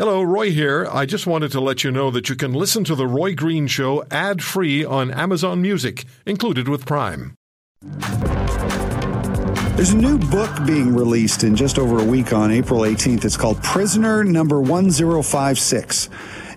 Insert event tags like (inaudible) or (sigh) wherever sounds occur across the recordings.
Hello, Roy here. I just wanted to let you know that you can listen to The Roy Green Show ad free on Amazon Music, included with Prime. There's a new book being released in just over a week on April 18th. It's called Prisoner Number 1056.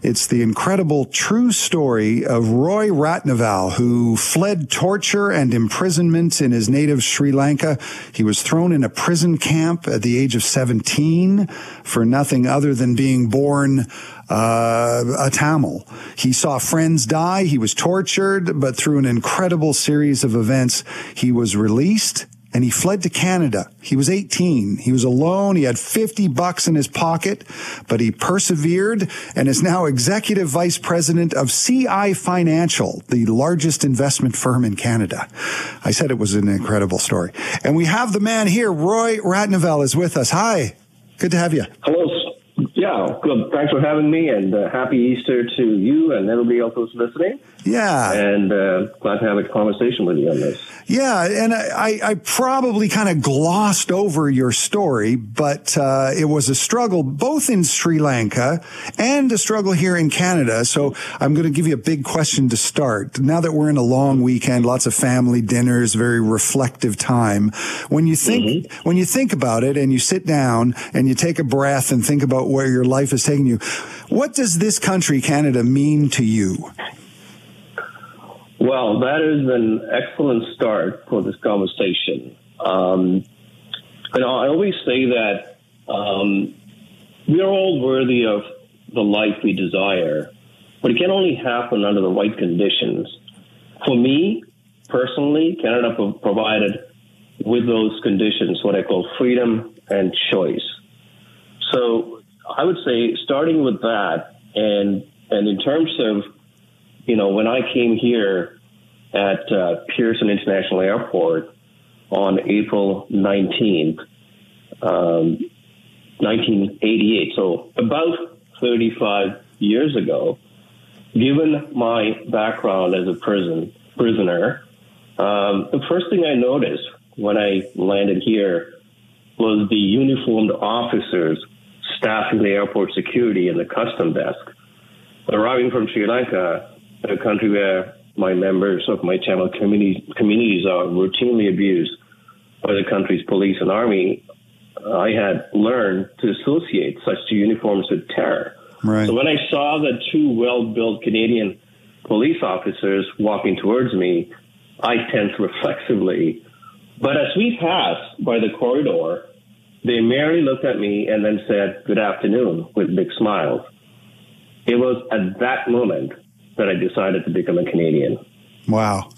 It's the incredible true story of Roy Ratnavel, who fled torture and imprisonment in his native Sri Lanka. He was thrown in a prison camp at the age of 17 for nothing other than being born uh, a Tamil. He saw friends die. He was tortured, but through an incredible series of events, he was released and he fled to Canada. He was 18. He was alone. He had 50 bucks in his pocket, but he persevered and is now executive vice president of CI Financial, the largest investment firm in Canada. I said it was an incredible story. And we have the man here, Roy Ratnavel is with us. Hi. Good to have you. Hello. Yeah, good. Thanks for having me, and uh, happy Easter to you and everybody else who's listening. Yeah. And uh, glad to have a conversation with you on this. Yeah, and I, I probably kind of glossed over your story, but uh, it was a struggle both in Sri Lanka and a struggle here in Canada. So I'm going to give you a big question to start. Now that we're in a long weekend, lots of family dinners, very reflective time. When you think mm-hmm. when you think about it, and you sit down and you take a breath and think about where your life is taking you, what does this country, Canada, mean to you? Well, that is an excellent start for this conversation. Um, and I always say that um, we are all worthy of the life we desire, but it can only happen under the right conditions. For me, personally, Canada provided with those conditions what I call freedom and choice. So I would say starting with that, and and in terms of you know, when I came here at uh, Pearson International Airport on April 19th, um, 1988, so about 35 years ago, given my background as a prison prisoner, um, the first thing I noticed when I landed here was the uniformed officers staffing the airport security and the custom desk. Arriving from Sri Lanka, a country where my members of my Tamil community, communities are routinely abused by the country's police and army, I had learned to associate such uniforms with terror. Right. So when I saw the two well-built Canadian police officers walking towards me, I tensed reflexively. But as we passed by the corridor, they merely looked at me and then said, good afternoon, with big smiles. It was at that moment that I decided to become a Canadian. Wow.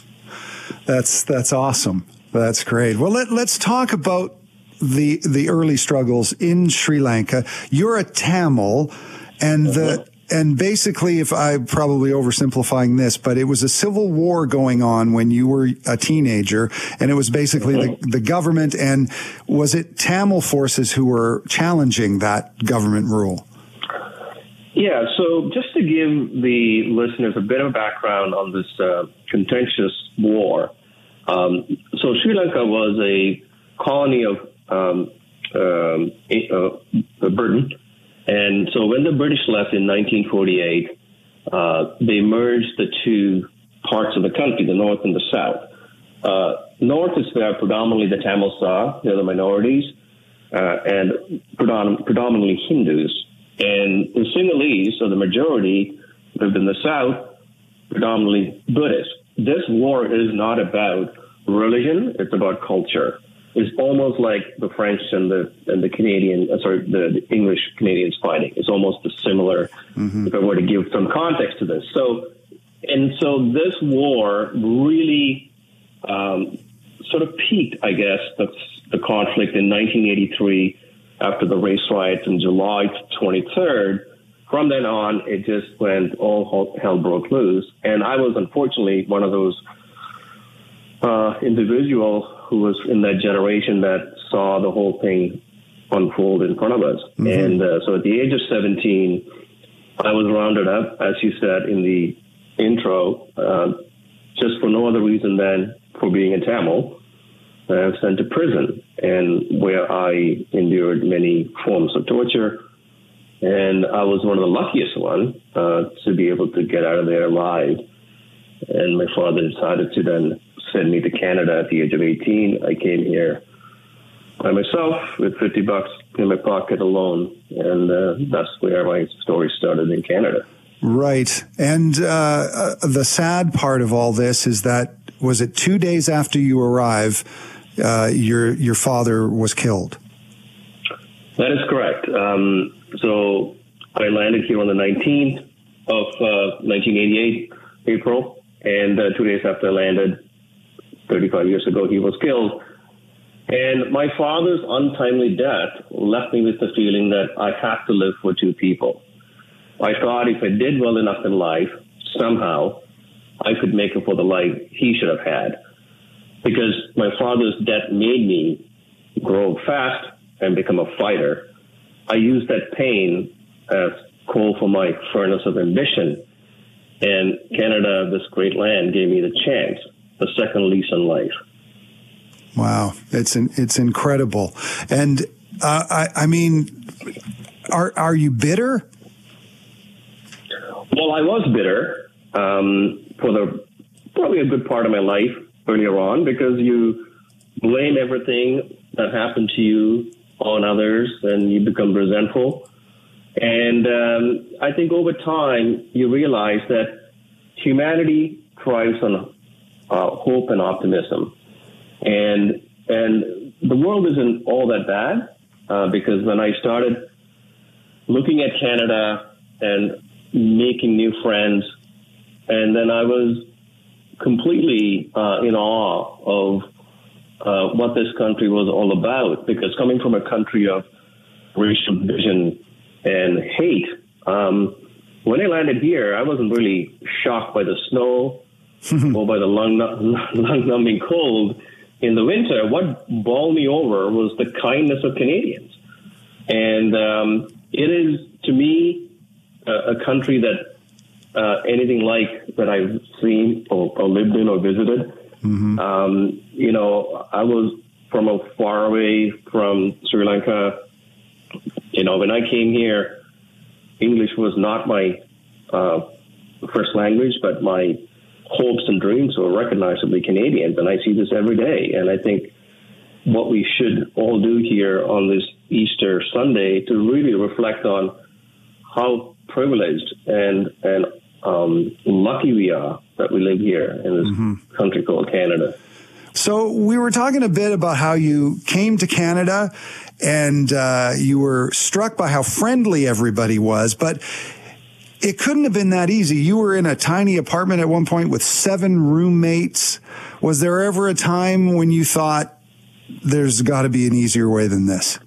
That's that's awesome. That's great. Well, let, let's talk about the the early struggles in Sri Lanka. You're a Tamil, and the uh-huh. And basically, if I'm probably oversimplifying this, but it was a civil war going on when you were a teenager, and it was basically the, uh-huh. the government and was it Tamil forces who were challenging that government rule? Yeah, so just to give the listeners a bit of background on this uh, contentious war. Um, so Sri Lanka was a colony of um, um, uh, Britain. And so when the British left in 1948, uh, they merged the two parts of the country, the north and the south. Uh, north is where predominantly the Tamils are, they're the minorities, uh, and predominantly Hindus. And the Sinhalese, so the majority, lived in the south, predominantly Buddhist. This war is not about religion; it's about culture. It's almost like the French and the and the Canadian, uh, sorry, the, the, English Canadians fighting. It's almost similar. Mm-hmm. If I were to give some context to this, so and so this war really um, sort of peaked, I guess, the, the conflict in 1983 after the race riots on July 23rd. From then on, it just went all hell broke loose. And I was unfortunately one of those uh, individuals who was in that generation that saw the whole thing unfold in front of us. Mm-hmm. And uh, so at the age of 17, I was rounded up, as you said in the intro, uh, just for no other reason than for being a Tamil I was sent to prison, and where I endured many forms of torture and I was one of the luckiest one uh, to be able to get out of there alive. And my father decided to then send me to Canada at the age of 18. I came here by myself with 50 bucks in my pocket alone, and uh, that's where my story started in Canada. Right. And uh, uh, the sad part of all this is that was it two days after you arrive, uh, your your father was killed. That is correct. Um, so I landed here on the 19th of 1988, uh, April, and uh, two days after I landed, 35 years ago, he was killed. And my father's untimely death left me with the feeling that I have to live for two people. I thought if I did well enough in life, somehow I could make up for the life he should have had. Because my father's death made me grow fast and become a fighter. I used that pain as coal for my furnace of ambition. And Canada, this great land, gave me the chance, the second lease on life. Wow, it's an, it's incredible. And uh, I, I mean, are are you bitter? Well, I was bitter um, for the probably a good part of my life earlier on because you blame everything that happened to you on others and you become resentful. And um, I think over time you realize that humanity thrives on uh, hope and optimism, and and the world isn't all that bad uh, because when I started looking at Canada and making new friends. And then I was completely uh, in awe of uh, what this country was all about. Because coming from a country of racial division and hate, um, when I landed here, I wasn't really shocked by the snow (laughs) or by the lung, (laughs) lung numbing cold in the winter. What bowled me over was the kindness of Canadians. And um, it is, to me, a, country that uh, anything like that I've seen or, or lived in or visited. Mm-hmm. Um, you know, I was from a far away from Sri Lanka. You know, when I came here, English was not my uh, first language, but my hopes and dreams were recognizably Canadian. And I see this every day. And I think what we should all do here on this Easter Sunday to really reflect on how privileged and and um, lucky we are that we live here in this mm-hmm. country called Canada. So we were talking a bit about how you came to Canada and uh, you were struck by how friendly everybody was, but it couldn't have been that easy. You were in a tiny apartment at one point with seven roommates. Was there ever a time when you thought there's got to be an easier way than this?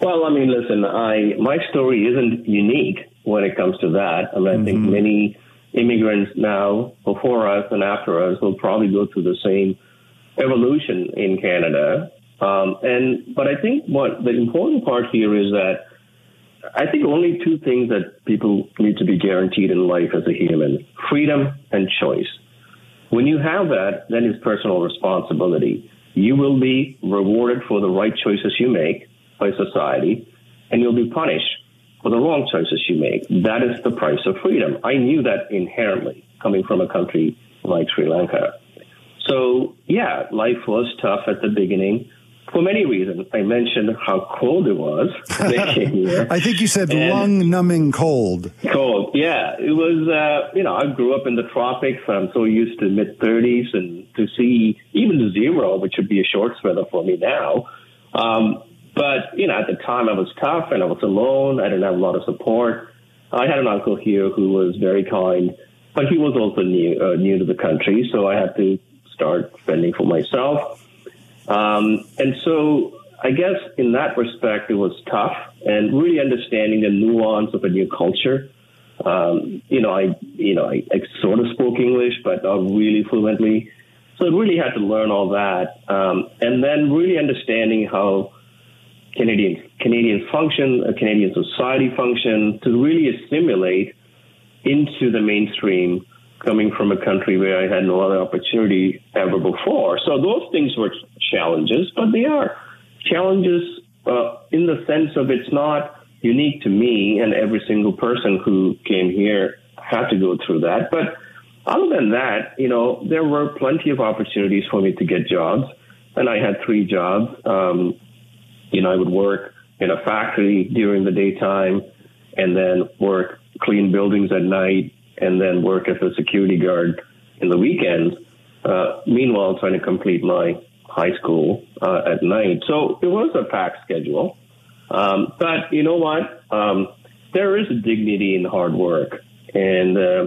Well, I mean, listen, I my story isn't unique when it comes to that. I mean, mm-hmm. I think mm-hmm. many immigrants now, before us and after us, will probably go through the same evolution in Canada. Um, and but I think what the important part here is that I think only two things that people need to be guaranteed in life as a human: freedom and choice. When you have that, then it's personal responsibility. You will be rewarded for the right choices you make by society, and you'll be punished for the wrong choices you make. That is the price of freedom. I knew that inherently coming from a country like Sri Lanka. So, yeah, life was tough at the beginning for many reasons. I mentioned how cold it was. (laughs) I think you said lung numbing cold. Cold, yeah. It was, uh, you know, I grew up in the tropics. I'm so used to mid 30s and to see even zero, which would be a short weather for me now. Um, but, you know, at the time I was tough and I was alone. I didn't have a lot of support. I had an uncle here who was very kind, but he was also new, uh, new to the country. So I had to start fending for myself. Um, and so I guess in that respect, it was tough and really understanding the nuance of a new culture. Um, you know, I, you know, I, I, sort of spoke English, but not really fluently. So I really had to learn all that. Um, and then really understanding how Canadian Canadian function, a Canadian society function, to really assimilate into the mainstream, coming from a country where I had no other opportunity ever before. So those things were challenges, but they are challenges uh, in the sense of it's not unique to me, and every single person who came here had to go through that. But other than that, you know, there were plenty of opportunities for me to get jobs, and I had three jobs. Um, you know, I would work in a factory during the daytime, and then work clean buildings at night, and then work as a security guard in the weekends. Uh, meanwhile, trying to complete my high school uh, at night. So it was a packed schedule. Um, but you know what? Um, there is a dignity in hard work, and uh,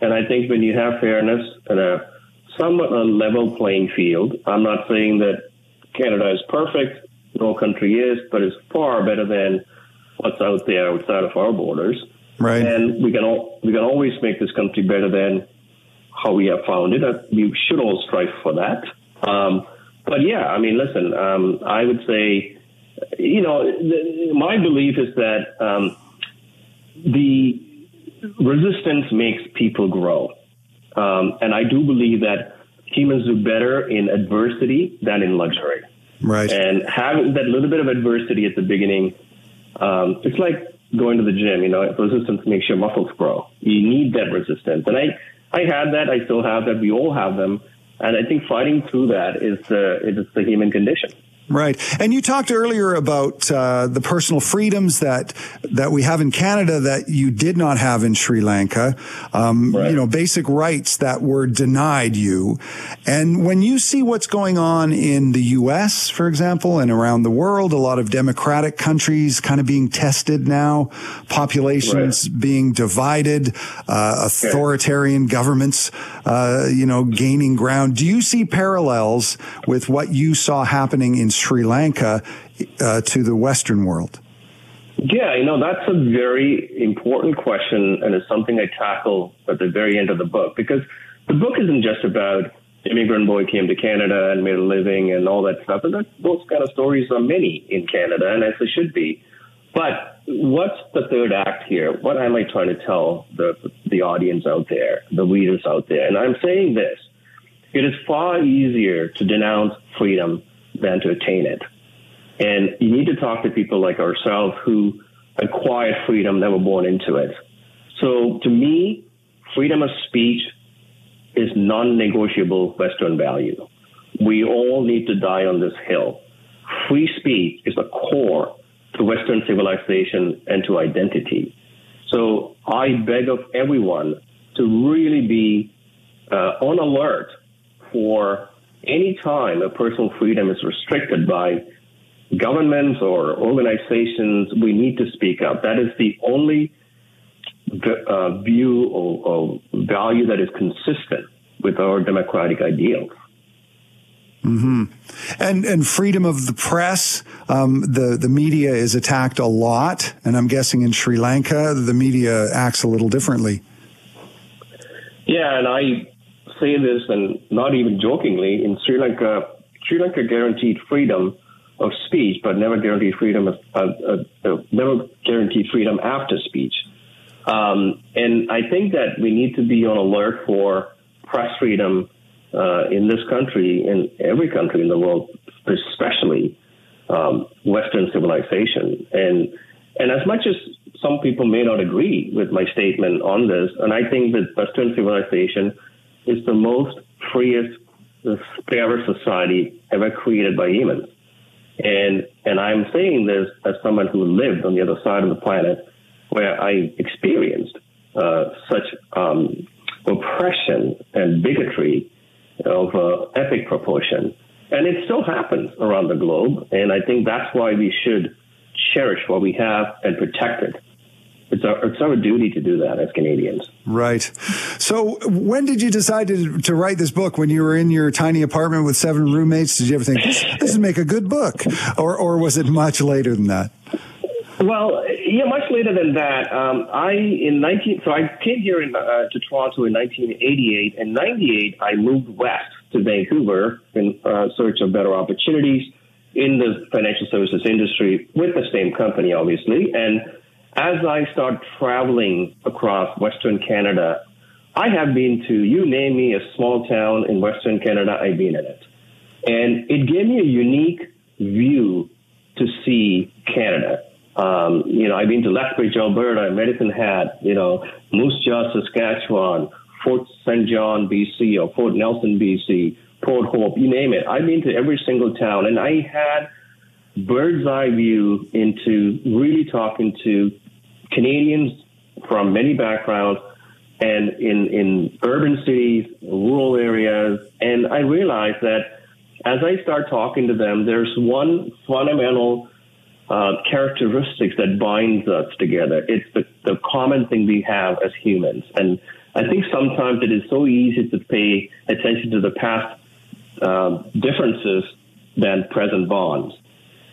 and I think when you have fairness and a somewhat a level playing field, I'm not saying that Canada is perfect. No country is, but it's far better than what's out there outside of our borders. Right. And we can all, we can always make this country better than how we have found it. Uh, we should all strive for that. Um, but yeah, I mean, listen, um, I would say, you know, the, my belief is that um, the resistance makes people grow. Um, and I do believe that humans do better in adversity than in luxury. Right. And having that little bit of adversity at the beginning, um, it's like going to the gym. You know, resistance makes your muscles grow. You need that resistance, and I, I had that. I still have that. We all have them, and I think fighting through that is the is the human condition. Right, and you talked earlier about uh, the personal freedoms that that we have in Canada that you did not have in Sri Lanka. Um, right. You know, basic rights that were denied you. And when you see what's going on in the U.S., for example, and around the world, a lot of democratic countries kind of being tested now, populations right. being divided, uh, authoritarian governments, uh, you know, gaining ground. Do you see parallels with what you saw happening in Sri Lanka uh, to the Western world? Yeah, you know, that's a very important question, and it's something I tackle at the very end of the book because the book isn't just about immigrant boy came to Canada and made a living and all that stuff. And that, those kind of stories are many in Canada, and as they should be. But what's the third act here? What am I trying to tell the the audience out there, the readers out there? And I'm saying this: it is far easier to denounce freedom than to attain it. And you need to talk to people like ourselves who acquired freedom that were born into it. So to me, freedom of speech is non-negotiable Western value. We all need to die on this hill. Free speech is a core to Western civilization and to identity. So I beg of everyone to really be uh, on alert for any time a personal freedom is restricted by governments or organizations, we need to speak up. That is the only uh, view or, or, value that is consistent with our democratic ideals. Mm-hmm. And and freedom of the press, um, the the media is attacked a lot, and I'm guessing in Sri Lanka the media acts a little differently. Yeah, and I say this, and not even jokingly, in Sri Lanka, Sri Lanka guaranteed freedom of speech, but never guaranteed freedom of, uh, uh, never guaranteed freedom after speech. Um, and I think that we need to be on alert for press freedom uh, in this country, in every country in the world, especially um, Western civilization. And and as much as some people may not agree with my statement on this, and I think that Western civilization is the most freest, fairest society ever created by humans. And and I'm saying this as someone who lived on the other side of the planet, where I experienced uh, such um, oppression and bigotry of uh, epic proportion, and it still happens around the globe. And I think that's why we should cherish what we have and protect it it's our, it's our duty to do that as Canadians. Right. So, when did you decide to, to write this book? When you were in your tiny apartment with seven roommates, did you ever think this, this would make a good book, or or was it much later than that? Well, yeah, much later than that. Um, I in nineteen, so I came here in, uh, to Toronto in 1988. In '98, I moved west to Vancouver in uh, search of better opportunities in the financial services industry with the same company, obviously, and as I start traveling across Western Canada, I have been to, you name me, a small town in Western Canada, I've been in it. And it gave me a unique view to see Canada. Um, you know, I've been to Lethbridge, Alberta, Medicine Hat, you know, Moose Jaw, Saskatchewan, Fort St. John, BC, or Fort Nelson, BC, Port Hope, you name it. I've been to every single town, and I had bird's eye view into really talking to Canadians from many backgrounds and in, in urban cities, rural areas. And I realized that as I start talking to them, there's one fundamental uh, characteristics that binds us together. It's the, the common thing we have as humans. And I think sometimes it is so easy to pay attention to the past uh, differences than present bonds.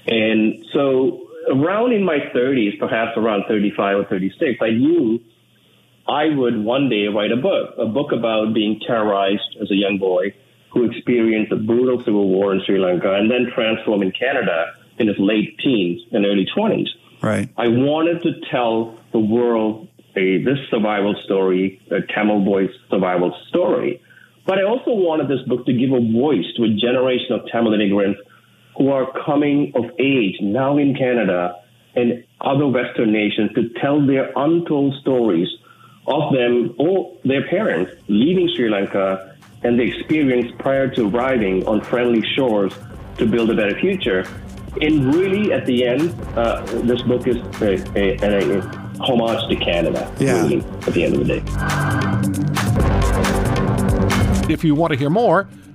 And so around in my 30s, perhaps around 35 or 36, I knew I would one day write a book, a book about being terrorized as a young boy who experienced a brutal civil war in Sri Lanka and then transformed in Canada in his late teens and early 20s. Right. I wanted to tell the world a, this survival story, a Tamil boy's survival story. But I also wanted this book to give a voice to a generation of Tamil immigrants who are coming of age now in Canada and other Western nations to tell their untold stories of them or their parents leaving Sri Lanka and the experience prior to arriving on friendly shores to build a better future. And really, at the end, uh, this book is a, a, a, homage to Canada, yeah. really, at the end of the day. If you want to hear more,